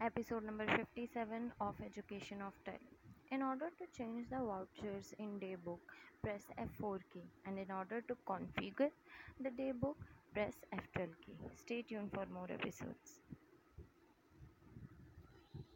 episode number 57 of Education of Tally. In order to change the vouchers in daybook, press F4 key and in order to configure the daybook, press F12 key. Stay tuned for more episodes.